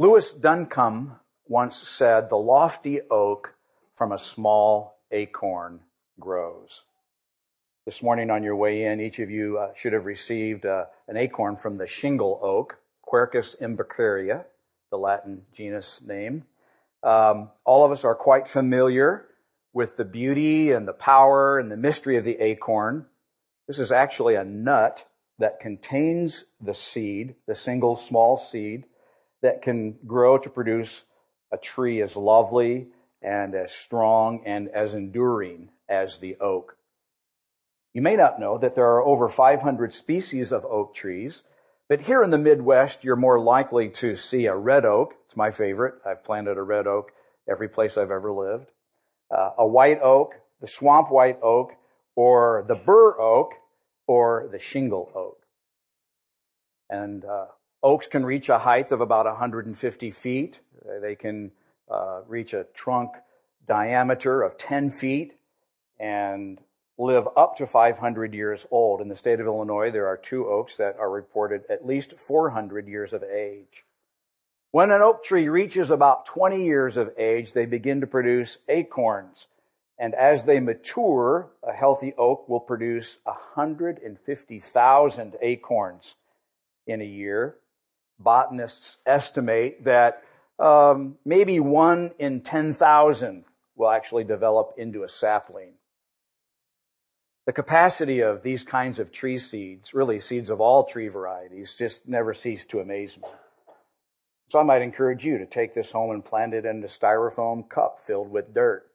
Lewis Duncombe once said, the lofty oak from a small acorn grows. This morning on your way in, each of you uh, should have received uh, an acorn from the shingle oak, Quercus imbricaria, the Latin genus name. Um, all of us are quite familiar with the beauty and the power and the mystery of the acorn. This is actually a nut that contains the seed, the single small seed that can grow to produce a tree as lovely and as strong and as enduring as the oak. You may not know that there are over 500 species of oak trees, but here in the Midwest, you're more likely to see a red oak. It's my favorite. I've planted a red oak every place I've ever lived. Uh, a white oak, the swamp white oak, or the bur oak, or the shingle oak. And uh, oaks can reach a height of about 150 feet. They can uh, reach a trunk diameter of 10 feet and live up to 500 years old. In the state of Illinois, there are two oaks that are reported at least 400 years of age. When an oak tree reaches about 20 years of age, they begin to produce acorns. And as they mature, a healthy oak will produce 150,000 acorns in a year. Botanists estimate that um, maybe one in 10,000 will actually develop into a sapling. The capacity of these kinds of tree seeds, really seeds of all tree varieties, just never cease to amaze me. So I might encourage you to take this home and plant it in a styrofoam cup filled with dirt.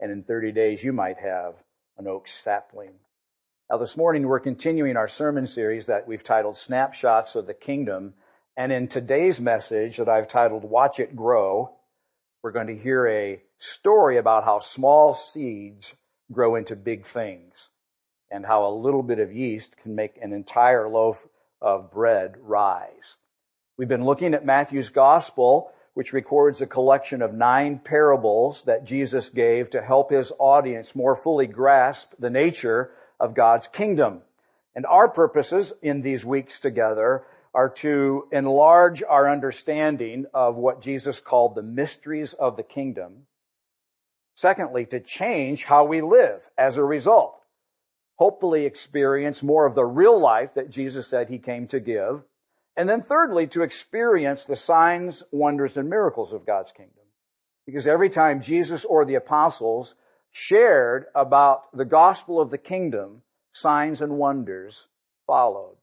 And in 30 days, you might have an oak sapling. Now this morning, we're continuing our sermon series that we've titled Snapshots of the Kingdom. And in today's message that I've titled Watch It Grow, we're going to hear a story about how small seeds grow into big things and how a little bit of yeast can make an entire loaf of bread rise. We've been looking at Matthew's gospel, which records a collection of nine parables that Jesus gave to help his audience more fully grasp the nature of God's kingdom. And our purposes in these weeks together are to enlarge our understanding of what Jesus called the mysteries of the kingdom. Secondly, to change how we live as a result hopefully experience more of the real life that Jesus said he came to give. And then thirdly, to experience the signs, wonders, and miracles of God's kingdom. Because every time Jesus or the apostles shared about the gospel of the kingdom, signs and wonders followed.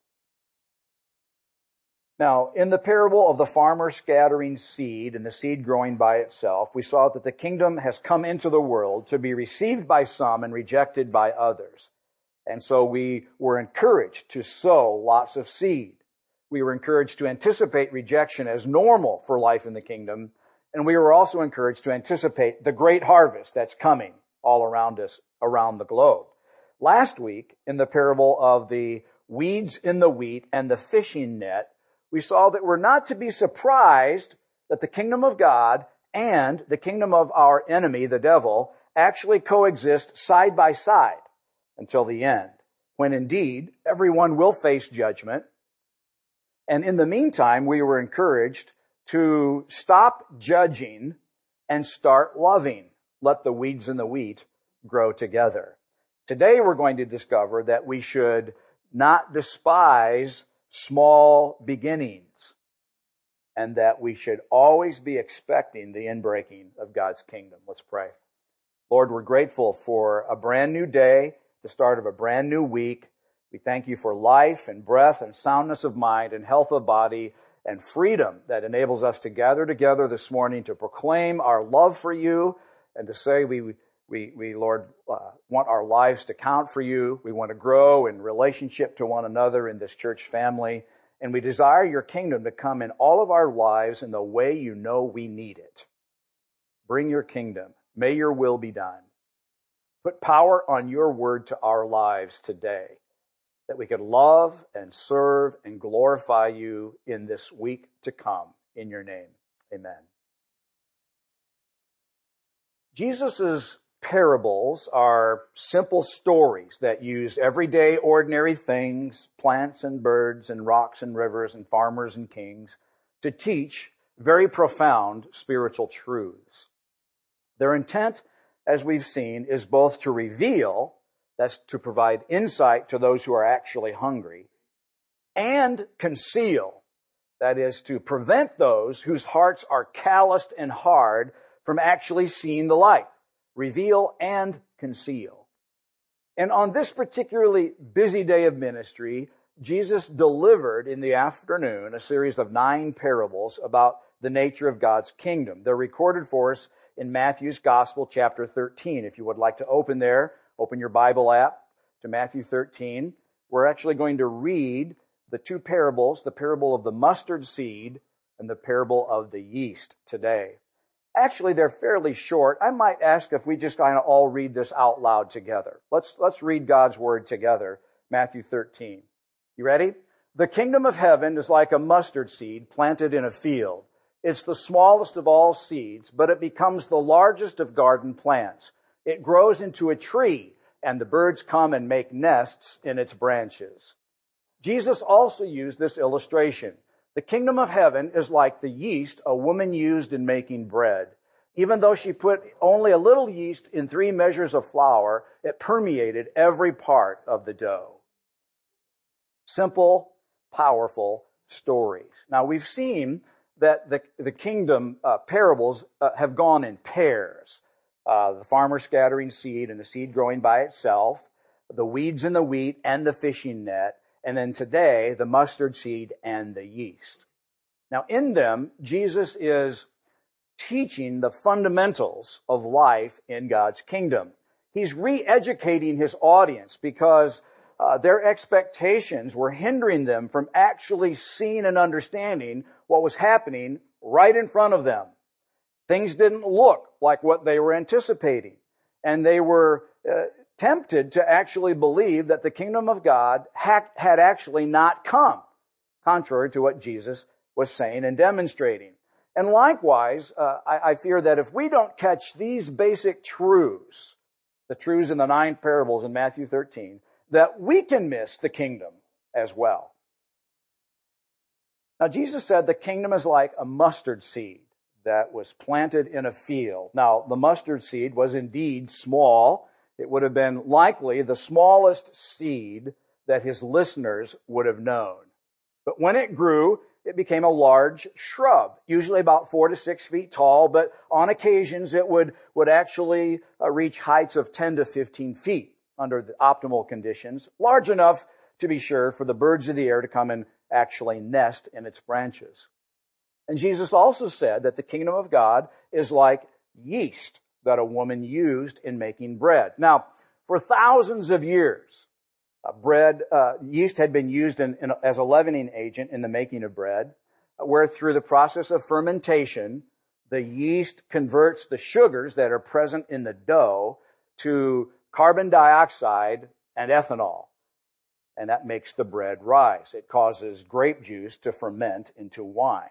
Now, in the parable of the farmer scattering seed and the seed growing by itself, we saw that the kingdom has come into the world to be received by some and rejected by others. And so we were encouraged to sow lots of seed. We were encouraged to anticipate rejection as normal for life in the kingdom. And we were also encouraged to anticipate the great harvest that's coming all around us, around the globe. Last week, in the parable of the weeds in the wheat and the fishing net, we saw that we're not to be surprised that the kingdom of God and the kingdom of our enemy, the devil, actually coexist side by side until the end, when indeed everyone will face judgment. And in the meantime, we were encouraged to stop judging and start loving. Let the weeds and the wheat grow together. Today we're going to discover that we should not despise small beginnings and that we should always be expecting the inbreaking of God's kingdom. Let's pray. Lord, we're grateful for a brand new day the start of a brand new week. We thank you for life and breath and soundness of mind and health of body and freedom that enables us to gather together this morning to proclaim our love for you and to say we, we, we Lord, uh, want our lives to count for you. We want to grow in relationship to one another in this church family. And we desire your kingdom to come in all of our lives in the way you know we need it. Bring your kingdom. May your will be done. Put power on your word to our lives today that we could love and serve and glorify you in this week to come. In your name, amen. Jesus' parables are simple stories that use everyday ordinary things, plants and birds and rocks and rivers and farmers and kings to teach very profound spiritual truths. Their intent, as we've seen, is both to reveal, that's to provide insight to those who are actually hungry, and conceal, that is to prevent those whose hearts are calloused and hard from actually seeing the light. Reveal and conceal. And on this particularly busy day of ministry, Jesus delivered in the afternoon a series of nine parables about the nature of God's kingdom. They're recorded for us in Matthew's Gospel, chapter 13. If you would like to open there, open your Bible app to Matthew 13. We're actually going to read the two parables, the parable of the mustard seed and the parable of the yeast today. Actually, they're fairly short. I might ask if we just kind of all read this out loud together. Let's, let's read God's word together. Matthew 13. You ready? The kingdom of heaven is like a mustard seed planted in a field. It's the smallest of all seeds, but it becomes the largest of garden plants. It grows into a tree, and the birds come and make nests in its branches. Jesus also used this illustration. The kingdom of heaven is like the yeast a woman used in making bread. Even though she put only a little yeast in three measures of flour, it permeated every part of the dough. Simple, powerful stories. Now we've seen that the, the kingdom uh, parables uh, have gone in pairs. Uh, the farmer scattering seed and the seed growing by itself, the weeds in the wheat and the fishing net, and then today, the mustard seed and the yeast. Now in them, Jesus is teaching the fundamentals of life in God's kingdom. He's re-educating his audience because uh, their expectations were hindering them from actually seeing and understanding what was happening right in front of them. Things didn't look like what they were anticipating. And they were uh, tempted to actually believe that the kingdom of God had actually not come, contrary to what Jesus was saying and demonstrating. And likewise, uh, I, I fear that if we don't catch these basic truths, the truths in the nine parables in Matthew 13, that we can miss the kingdom as well. Now Jesus said the kingdom is like a mustard seed that was planted in a field. Now the mustard seed was indeed small. It would have been likely the smallest seed that his listeners would have known. But when it grew, it became a large shrub, usually about four to six feet tall, but on occasions it would, would actually uh, reach heights of 10 to 15 feet under the optimal conditions, large enough to be sure for the birds of the air to come and actually nest in its branches. And Jesus also said that the kingdom of God is like yeast that a woman used in making bread. Now, for thousands of years, uh, bread, uh, yeast had been used in, in, as a leavening agent in the making of bread, where through the process of fermentation, the yeast converts the sugars that are present in the dough to carbon dioxide and ethanol. And that makes the bread rise. It causes grape juice to ferment into wine.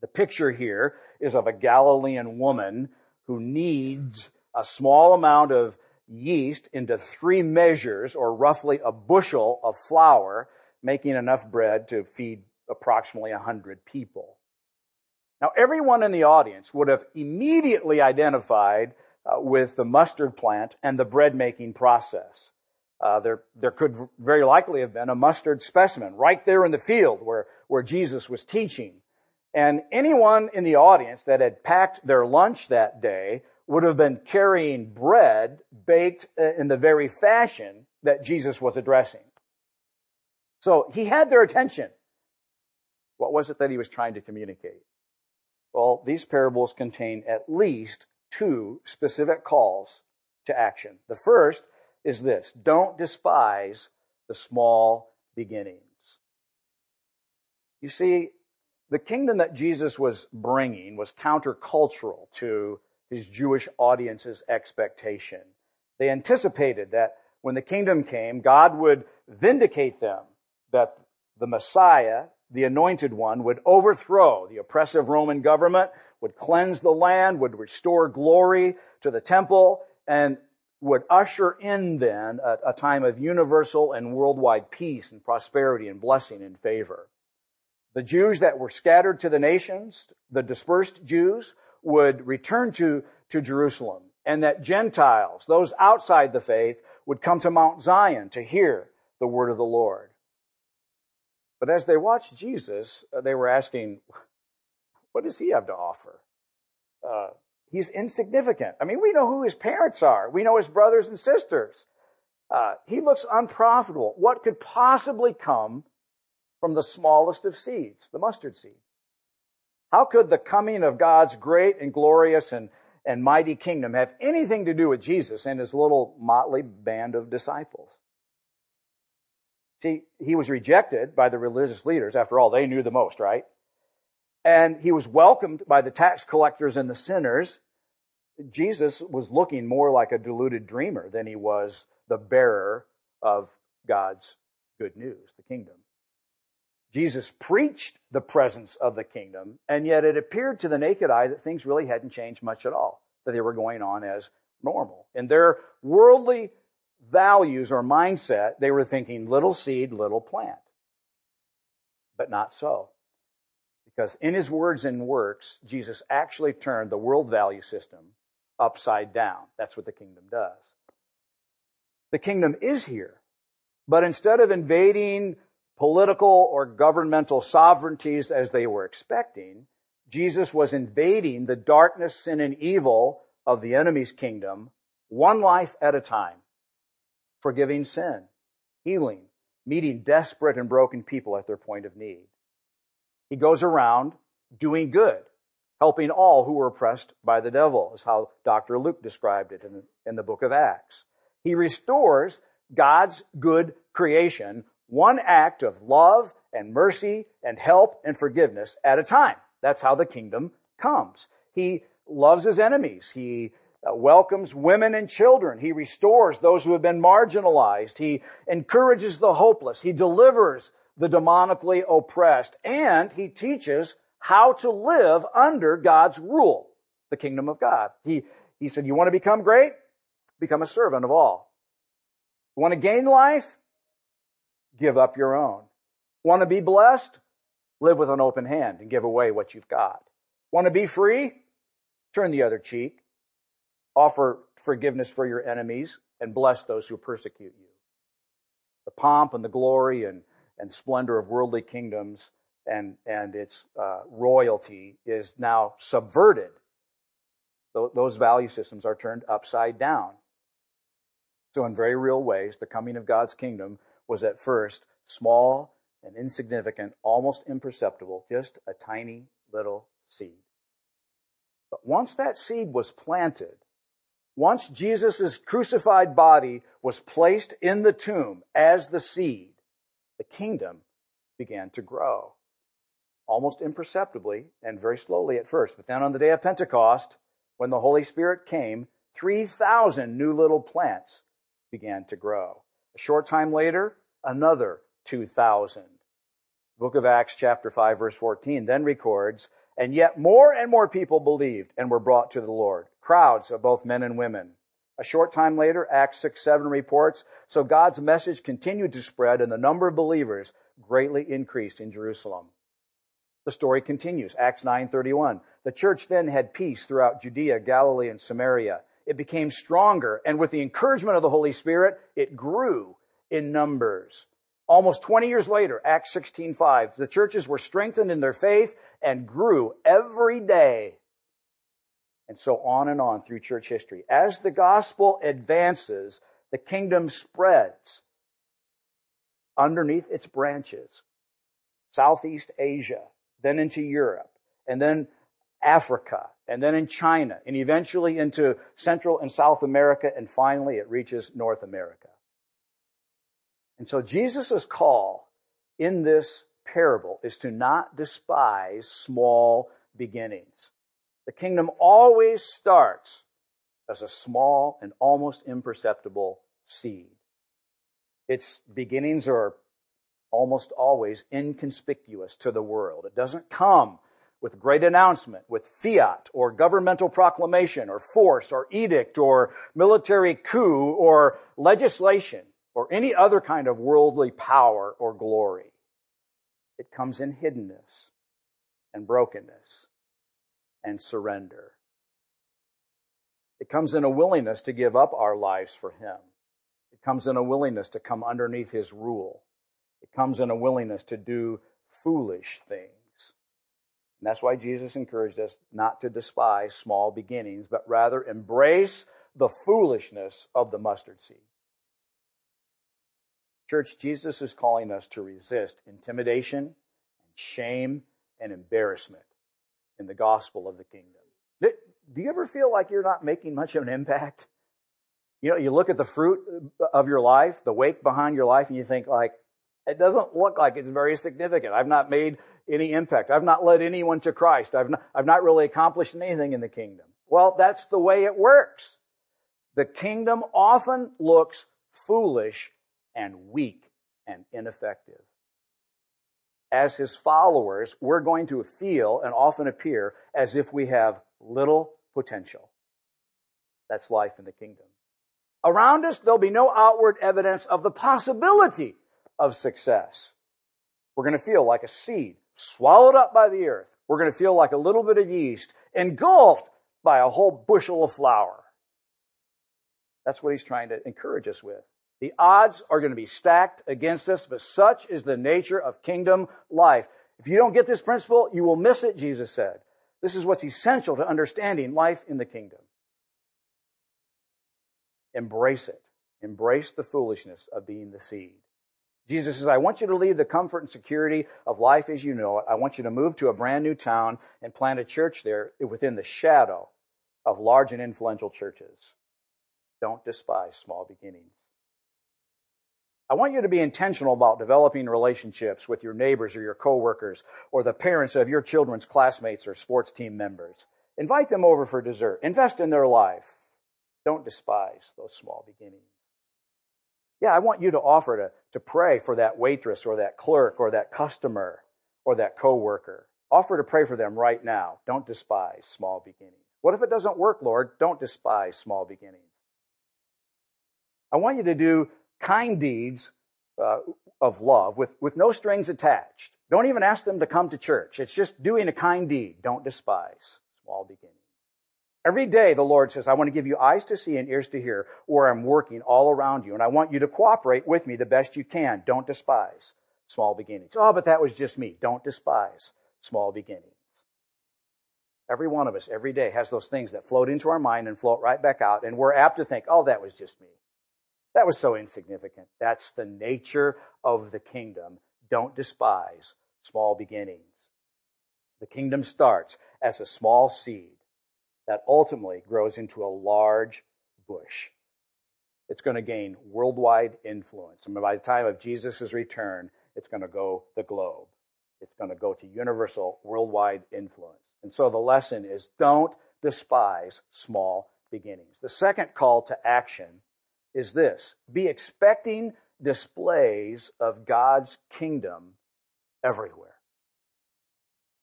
The picture here is of a Galilean woman who kneads a small amount of yeast into three measures or roughly a bushel of flour, making enough bread to feed approximately a hundred people. Now everyone in the audience would have immediately identified uh, with the mustard plant and the bread making process. Uh, there, there could very likely have been a mustard specimen right there in the field where, where Jesus was teaching. And anyone in the audience that had packed their lunch that day would have been carrying bread baked uh, in the very fashion that Jesus was addressing. So he had their attention. What was it that he was trying to communicate? Well, these parables contain at least two specific calls to action. The first is this. Don't despise the small beginnings. You see, the kingdom that Jesus was bringing was countercultural to his Jewish audience's expectation. They anticipated that when the kingdom came, God would vindicate them, that the Messiah, the anointed one, would overthrow the oppressive Roman government, would cleanse the land, would restore glory to the temple, and would usher in then a, a, time of universal and worldwide peace and prosperity and blessing and favor. The Jews that were scattered to the nations, the dispersed Jews, would return to, to Jerusalem and that Gentiles, those outside the faith, would come to Mount Zion to hear the word of the Lord. But as they watched Jesus, uh, they were asking, what does he have to offer? Uh, he's insignificant. I mean, we know who his parents are. We know his brothers and sisters. Uh, he looks unprofitable. What could possibly come from the smallest of seeds, the mustard seed? How could the coming of God's great and glorious and, and mighty kingdom have anything to do with Jesus and his little motley band of disciples? See, he was rejected by the religious leaders. After all, they knew the most, right? And he was welcomed by the tax collectors and the sinners. Jesus was looking more like a deluded dreamer than he was the bearer of God's good news, the kingdom. Jesus preached the presence of the kingdom, and yet it appeared to the naked eye that things really hadn't changed much at all, that they were going on as normal. In their worldly values or mindset, they were thinking little seed, little plant. But not so. Because in his words and works, Jesus actually turned the world value system upside down. That's what the kingdom does. The kingdom is here. But instead of invading political or governmental sovereignties as they were expecting, Jesus was invading the darkness, sin, and evil of the enemy's kingdom one life at a time, forgiving sin, healing, meeting desperate and broken people at their point of need. He goes around doing good, helping all who were oppressed by the devil, is how Dr. Luke described it in in the book of Acts. He restores God's good creation one act of love and mercy and help and forgiveness at a time. That's how the kingdom comes. He loves his enemies. He uh, welcomes women and children. He restores those who have been marginalized. He encourages the hopeless. He delivers the demonically oppressed. And he teaches how to live under God's rule, the kingdom of God. He, he said, you want to become great? Become a servant of all. You want to gain life? Give up your own. Want to be blessed? Live with an open hand and give away what you've got. Want to be free? Turn the other cheek. Offer forgiveness for your enemies and bless those who persecute you. The pomp and the glory and, and splendor of worldly kingdoms and, and its uh, royalty is now subverted. Those value systems are turned upside down. So in very real ways, the coming of God's kingdom was at first small and insignificant, almost imperceptible, just a tiny little seed. But once that seed was planted, once Jesus' crucified body was placed in the tomb as the seed, the kingdom began to grow. Almost imperceptibly and very slowly at first. But then on the day of Pentecost, when the Holy Spirit came, 3,000 new little plants began to grow. A short time later, another 2,000. Book of Acts chapter 5 verse 14 then records, and yet more and more people believed and were brought to the Lord. Crowds of both men and women. A short time later, Acts 6, 7 reports, so God's message continued to spread and the number of believers greatly increased in Jerusalem. The story continues. Acts 9:31. The church then had peace throughout Judea, Galilee, and Samaria. It became stronger, and with the encouragement of the Holy Spirit, it grew in numbers. Almost 20 years later, Acts 16:5, the churches were strengthened in their faith and grew every day. And so on and on through church history. As the gospel advances, the kingdom spreads underneath its branches. Southeast Asia, then into Europe, and then Africa, and then in China, and eventually into Central and South America, and finally it reaches North America. And so Jesus' call in this parable is to not despise small beginnings. The kingdom always starts as a small and almost imperceptible seed. Its beginnings are almost always inconspicuous to the world. It doesn't come with great announcement, with fiat or governmental proclamation or force or edict or military coup or legislation or any other kind of worldly power or glory. It comes in hiddenness and brokenness and surrender. It comes in a willingness to give up our lives for Him. It comes in a willingness to come underneath His rule. It comes in a willingness to do foolish things. And that's why Jesus encouraged us not to despise small beginnings, but rather embrace the foolishness of the mustard seed. Church, Jesus is calling us to resist intimidation and shame and embarrassment in the gospel of the kingdom. Do you ever feel like you're not making much of an impact? You know, you look at the fruit of your life, the wake behind your life, and you think like, it doesn't look like it's very significant. I've not made any impact. I've not led anyone to Christ. I've not, I've not really accomplished anything in the kingdom. Well, that's the way it works. The kingdom often looks foolish and weak and ineffective. As his followers, we're going to feel and often appear as if we have little potential. That's life in the kingdom. Around us, there'll be no outward evidence of the possibility of success. We're going to feel like a seed swallowed up by the earth. We're going to feel like a little bit of yeast engulfed by a whole bushel of flour. That's what he's trying to encourage us with. The odds are going to be stacked against us, but such is the nature of kingdom life. If you don't get this principle, you will miss it, Jesus said. This is what's essential to understanding life in the kingdom. Embrace it. Embrace the foolishness of being the seed. Jesus says, I want you to leave the comfort and security of life as you know it. I want you to move to a brand new town and plant a church there within the shadow of large and influential churches. Don't despise small beginnings. I want you to be intentional about developing relationships with your neighbors or your coworkers or the parents of your children's classmates or sports team members. Invite them over for dessert. Invest in their life. Don't despise those small beginnings. Yeah, I want you to offer to, to pray for that waitress or that clerk or that customer or that coworker. Offer to pray for them right now. Don't despise small beginnings. What if it doesn't work, Lord? Don't despise small beginnings. I want you to do kind deeds uh, of love with, with no strings attached. Don't even ask them to come to church. It's just doing a kind deed. Don't despise small beginnings. Every day the Lord says, I want to give you eyes to see and ears to hear where I'm working all around you. And I want you to cooperate with me the best you can. Don't despise small beginnings. Oh, but that was just me. Don't despise small beginnings. Every one of us every day has those things that float into our mind and float right back out. And we're apt to think, oh, that was just me. That was so insignificant. That's the nature of the kingdom. Don't despise small beginnings. The kingdom starts as a small seed that ultimately grows into a large bush. It's going to gain worldwide influence. And by the time of Jesus' return, it's going to go the globe. It's going to go to universal worldwide influence. And so the lesson is don't despise small beginnings. The second call to action is this be expecting displays of God's kingdom everywhere.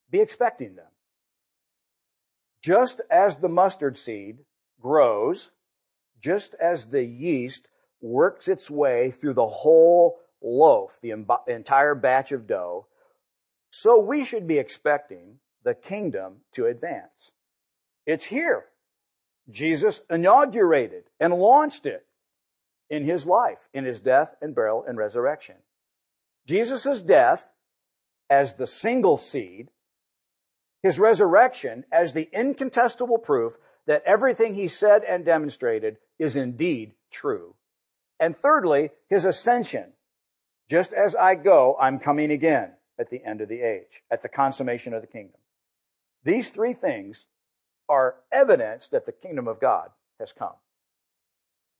Be expecting them. Just as the mustard seed grows, just as the yeast works its way through the whole loaf, the entire batch of dough, so we should be expecting the kingdom to advance. It's here. Jesus inaugurated and launched it in his life, in his death and burial and resurrection. Jesus' death as the single seed, his resurrection as the incontestable proof that everything he said and demonstrated is indeed true. And thirdly, his ascension. Just as I go, I'm coming again at the end of the age, at the consummation of the kingdom. These three things are evidence that the kingdom of God has come.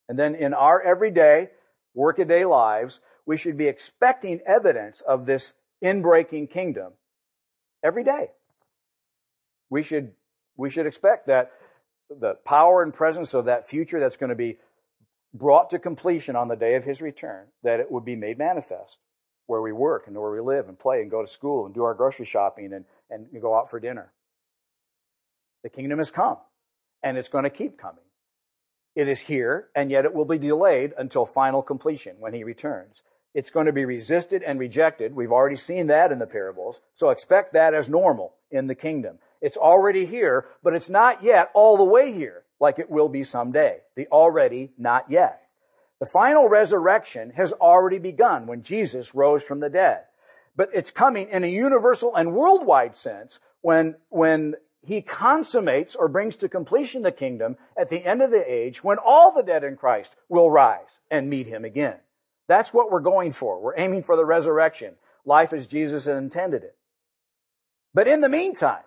And then in our everyday, workaday lives, we should be expecting evidence of this inbreaking kingdom every day. We should, we should expect that the power and presence of that future that's going to be brought to completion on the day of his return, that it would be made manifest where we work and where we live and play and go to school and do our grocery shopping and, and go out for dinner. The kingdom has come and it's going to keep coming. It is here, and yet it will be delayed until final completion when he returns. It's going to be resisted and rejected. We've already seen that in the parables. So expect that as normal in the kingdom. It's already here, but it's not yet all the way here like it will be someday. The already, not yet. The final resurrection has already begun when Jesus rose from the dead. But it's coming in a universal and worldwide sense when, when he consummates or brings to completion the kingdom at the end of the age when all the dead in Christ will rise and meet him again. That's what we're going for. We're aiming for the resurrection. Life as Jesus intended it. But in the meantime,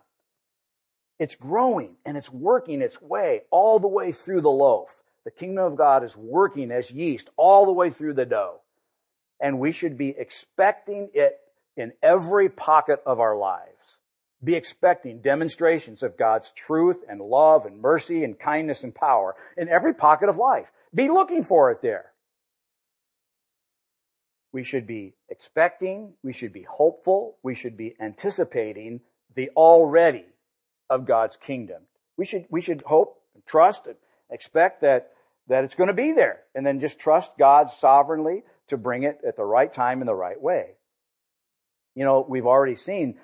it's growing and it's working its way all the way through the loaf. The kingdom of God is working as yeast all the way through the dough. And we should be expecting it in every pocket of our lives. Be expecting demonstrations of God's truth and love and mercy and kindness and power in every pocket of life. Be looking for it there. We should be expecting, we should be hopeful, we should be anticipating the already of God's kingdom. We should, we should hope, and trust, and expect that, that it's going to be there. And then just trust God sovereignly to bring it at the right time in the right way. You know, we've already seen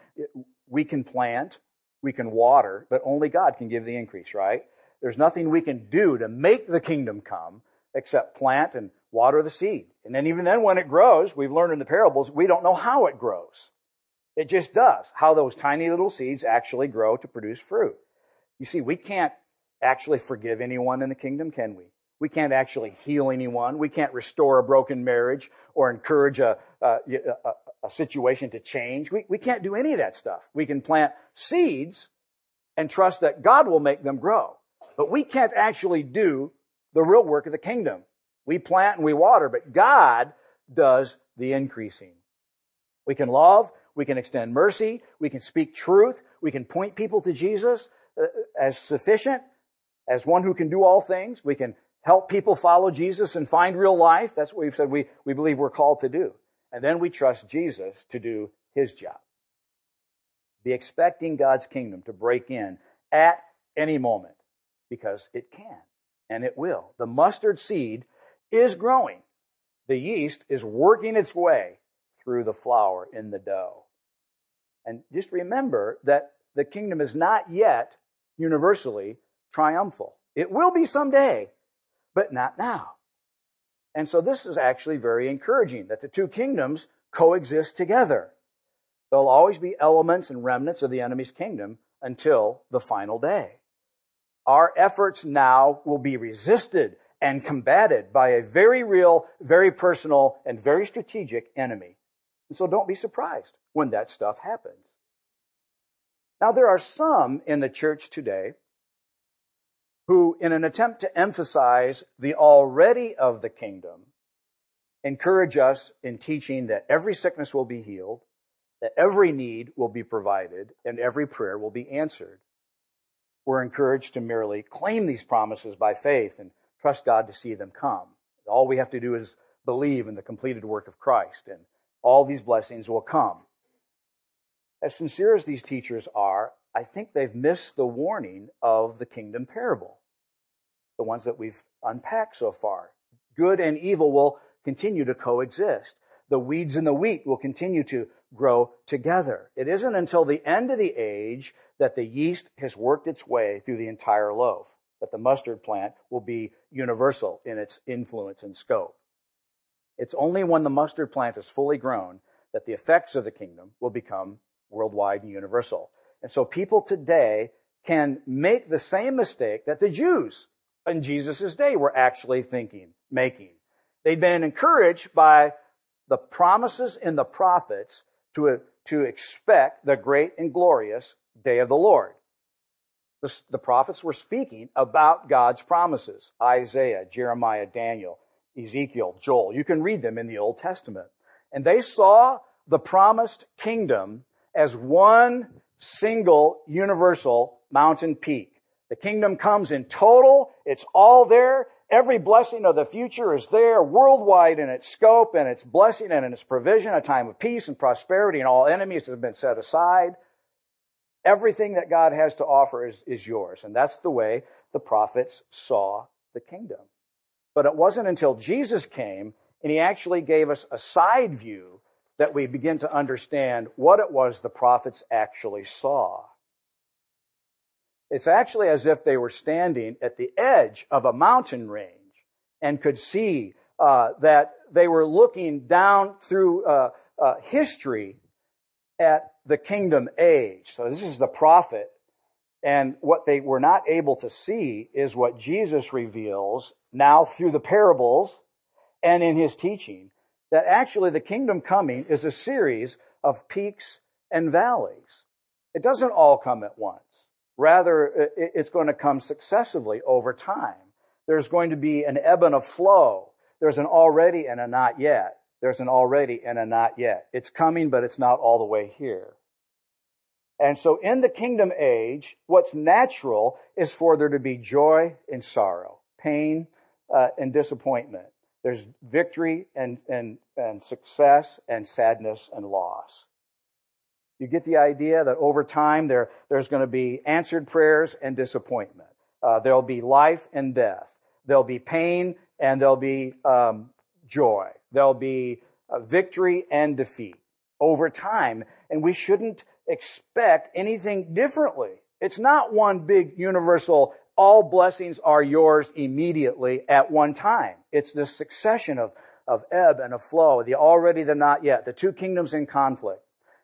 we can plant, we can water, but only God can give the increase, right? There's nothing we can do to make the kingdom come except plant and water the seed. And then even then when it grows, we've learned in the parables, we don't know how it grows. It just does. How those tiny little seeds actually grow to produce fruit. You see, we can't actually forgive anyone in the kingdom, can we? We can't actually heal anyone. We can't restore a broken marriage or encourage a, a, a, a situation to change. We, we can't do any of that stuff. We can plant seeds and trust that God will make them grow. But we can't actually do the real work of the kingdom. We plant and we water, but God does the increasing. We can love, we can extend mercy. We can speak truth. We can point people to Jesus uh, as sufficient, as one who can do all things. We can help people follow Jesus and find real life. That's what we've said we, we believe we're called to do. And then we trust Jesus to do his job. Be expecting God's kingdom to break in at any moment because it can and it will. The mustard seed is growing. The yeast is working its way through the flour in the dough. And just remember that the kingdom is not yet universally triumphal. It will be someday, but not now. And so this is actually very encouraging that the two kingdoms coexist together. There'll always be elements and remnants of the enemy's kingdom until the final day. Our efforts now will be resisted and combated by a very real, very personal, and very strategic enemy. And so don't be surprised when that stuff happens. Now there are some in the church today who, in an attempt to emphasize the already of the kingdom, encourage us in teaching that every sickness will be healed, that every need will be provided, and every prayer will be answered. We're encouraged to merely claim these promises by faith and trust God to see them come. All we have to do is believe in the completed work of Christ, and all these blessings will come. As sincere as these teachers are, I think they've missed the warning of the kingdom parable. The ones that we've unpacked so far. Good and evil will continue to coexist. The weeds and the wheat will continue to grow together. It isn't until the end of the age that the yeast has worked its way through the entire loaf that the mustard plant will be universal in its influence and scope. It's only when the mustard plant is fully grown that the effects of the kingdom will become worldwide and universal. And so people today can make the same mistake that the Jews in Jesus' day were actually thinking, making. They'd been encouraged by the promises in the prophets to, to expect the great and glorious day of the Lord. The, the prophets were speaking about God's promises. Isaiah, Jeremiah, Daniel, Ezekiel, Joel. You can read them in the Old Testament. And they saw the promised kingdom as one single universal mountain peak. The kingdom comes in total. It's all there. Every blessing of the future is there worldwide in its scope and its blessing and in its provision, a time of peace and prosperity and all enemies have been set aside. Everything that God has to offer is, is yours. And that's the way the prophets saw the kingdom. But it wasn't until Jesus came And he actually gave us a side view that we begin to understand what it was the prophets actually saw. It's actually as if they were standing at the edge of a mountain range and could see uh, that they were looking down through uh, uh, history at the kingdom age. So this is the prophet. And what they were not able to see is what Jesus reveals now through the parables and in his teaching, that actually the kingdom coming is a series of peaks and valleys. It doesn't all come at once. Rather, it's going to come successively over time. There's going to be an ebb and a flow. There's an already and a not yet. There's an already and a not yet. It's coming, but it's not all the way here. And so in the kingdom age, what's natural is for there to be joy and sorrow, pain uh, and disappointment. There's victory and, and, and success and sadness and loss. You get the idea that over time there, there's going to be answered prayers and disappointment. Uh, there'll be life and death. There'll be pain and there'll be um, joy. There'll be uh, victory and defeat over time, and we shouldn't expect anything differently. It's not one big universal, all blessings are yours immediately at one time. It's this succession of, of ebb and a flow, the already, the not yet, the two kingdoms in conflict.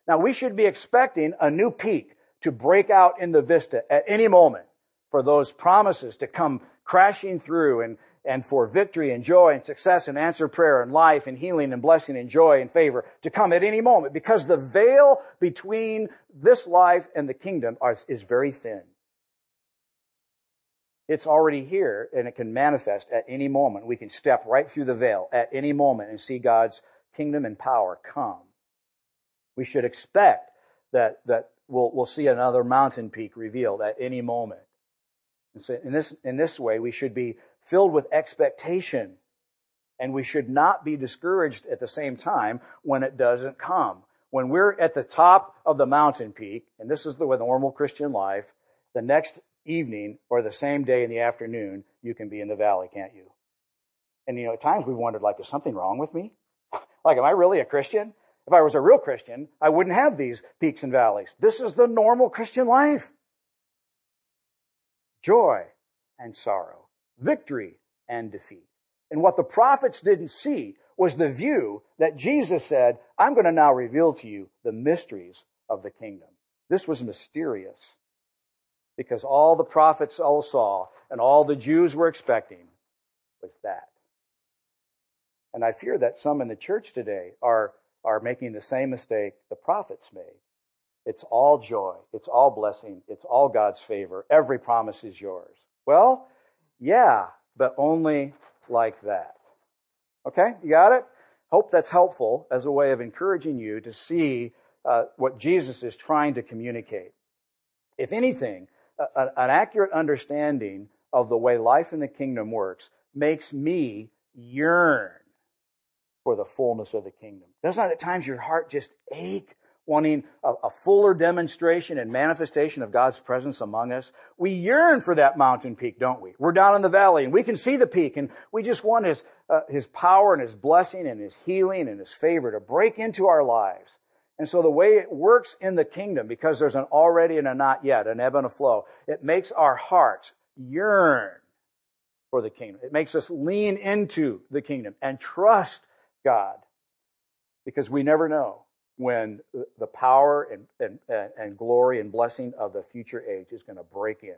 Now we should be expecting a new peak to break out in the vista at any moment for those promises to come crashing through and, and for victory and joy and success and answer prayer and life and healing and blessing and joy and favor to come at any moment because the veil between this life and the kingdom is very thin. It's already here and it can manifest at any moment. We can step right through the veil at any moment and see God's kingdom and power come. We should expect that, that we'll, we'll see another mountain peak revealed at any moment. And so in this, in this way, we should be filled with expectation and we should not be discouraged at the same time when it doesn't come. When we're at the top of the mountain peak, and this is the normal Christian life, the next evening or the same day in the afternoon, you can be in the valley, can't you? And you know, at times we've wondered, like, is something wrong with me? like, am I really a Christian? If I was a real Christian, I wouldn't have these peaks and valleys. This is the normal Christian life. Joy and sorrow, victory and defeat. And what the prophets didn't see was the view that Jesus said, I'm going to now reveal to you the mysteries of the kingdom. This was mysterious because all the prophets all saw and all the Jews were expecting was that. And I fear that some in the church today are are making the same mistake the prophets made. It's all joy. It's all blessing. It's all God's favor. Every promise is yours. Well, yeah, but only like that. Okay, you got it? Hope that's helpful as a way of encouraging you to see uh, what Jesus is trying to communicate. If anything, a, an accurate understanding of the way life in the kingdom works makes me yearn for the fullness of the kingdom. Doesn't at times your heart just ache wanting a, a, fuller demonstration and manifestation of God's presence among us? We yearn for that mountain peak, don't we? We're down in the valley and we can see the peak and we just want His, uh, His power and His blessing and His healing and His favor to break into our lives. And so the way it works in the kingdom, because there's an already and a not yet, an ebb and a flow, it makes our hearts yearn for the kingdom. It makes us lean into the kingdom and trust God. Because we never know when the power and, and, and glory and blessing of the future age is going to break in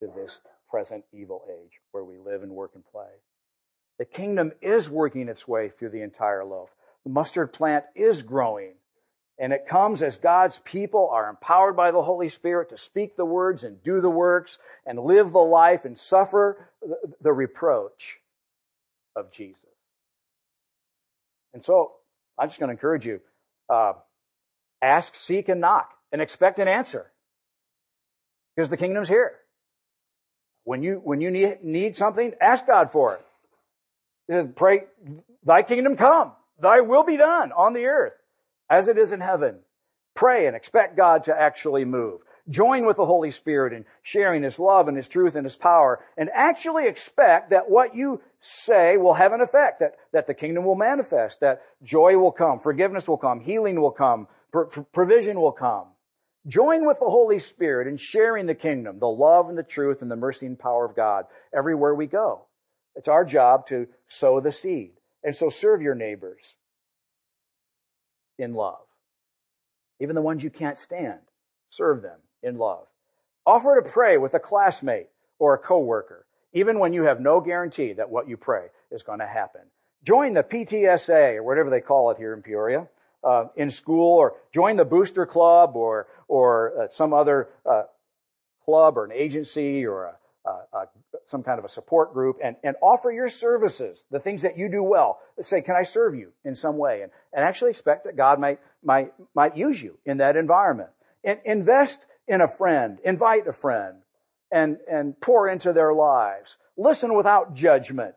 to this present evil age where we live and work and play. The kingdom is working its way through the entire loaf. The mustard plant is growing. And it comes as God's people are empowered by the Holy Spirit to speak the words and do the works and live the life and suffer the reproach of Jesus. And so I'm just going to encourage you, uh, ask, seek, and knock and expect an answer. Because the kingdom's here. When you, when you need, need something, ask God for it. Pray, thy kingdom come. Thy will be done on the earth as it is in heaven. Pray and expect God to actually move. join with the Holy Spirit in sharing His love and His truth and His power, and actually expect that what you say will have an effect, that, that the kingdom will manifest, that joy will come, forgiveness will come, healing will come, provision will come. Join with the Holy Spirit in sharing the kingdom, the love and the truth and the mercy and power of God everywhere we go. It's our job to sow the seed. And so serve your neighbors in love. Even the ones you can't stand, serve them in love. Offer to pray with a classmate or a coworker, even when you have no guarantee that what you pray is going to happen. Join the PTSA or whatever they call it here in Peoria. Uh, in school, or join the booster club, or or uh, some other uh, club, or an agency, or a, a, some kind of a support group and, and offer your services, the things that you do well. Say, can I serve you in some way? And, and actually expect that God might, might, might use you in that environment. And invest in a friend, invite a friend and, and pour into their lives. Listen without judgment,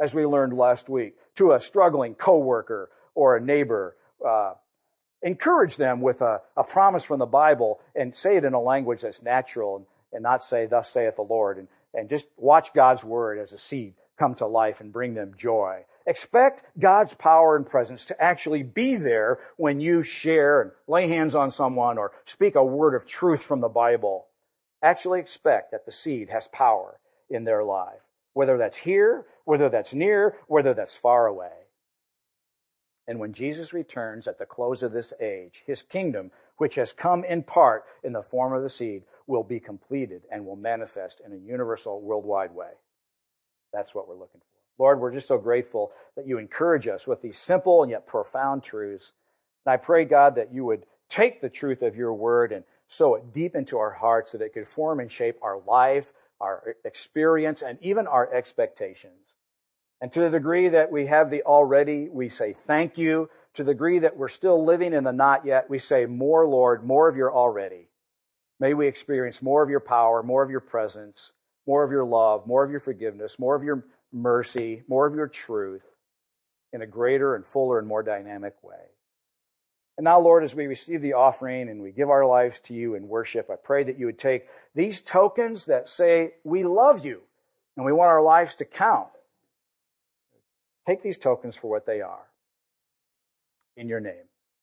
as we learned last week, to a struggling coworker or a neighbor. Uh, encourage them with a, a promise from the Bible and say it in a language that's natural and, and not say, thus saith the Lord. And and just watch God's word as a seed come to life and bring them joy. Expect God's power and presence to actually be there when you share and lay hands on someone or speak a word of truth from the Bible. Actually expect that the seed has power in their life. Whether that's here, whether that's near, whether that's far away. And when Jesus returns at the close of this age, his kingdom, which has come in part in the form of the seed, will be completed and will manifest in a universal worldwide way. That's what we're looking for. Lord, we're just so grateful that you encourage us with these simple and yet profound truths. And I pray, God, that you would take the truth of your word and sow it deep into our hearts so that it could form and shape our life, our experience, and even our expectations. And to the degree that we have the already, we say thank you. To the degree that we're still living in the not yet, we say more, Lord, more of your already. May we experience more of your power, more of your presence, more of your love, more of your forgiveness, more of your mercy, more of your truth in a greater and fuller and more dynamic way. And now, Lord, as we receive the offering and we give our lives to you in worship, I pray that you would take these tokens that say, we love you and we want our lives to count. Take these tokens for what they are. In your name.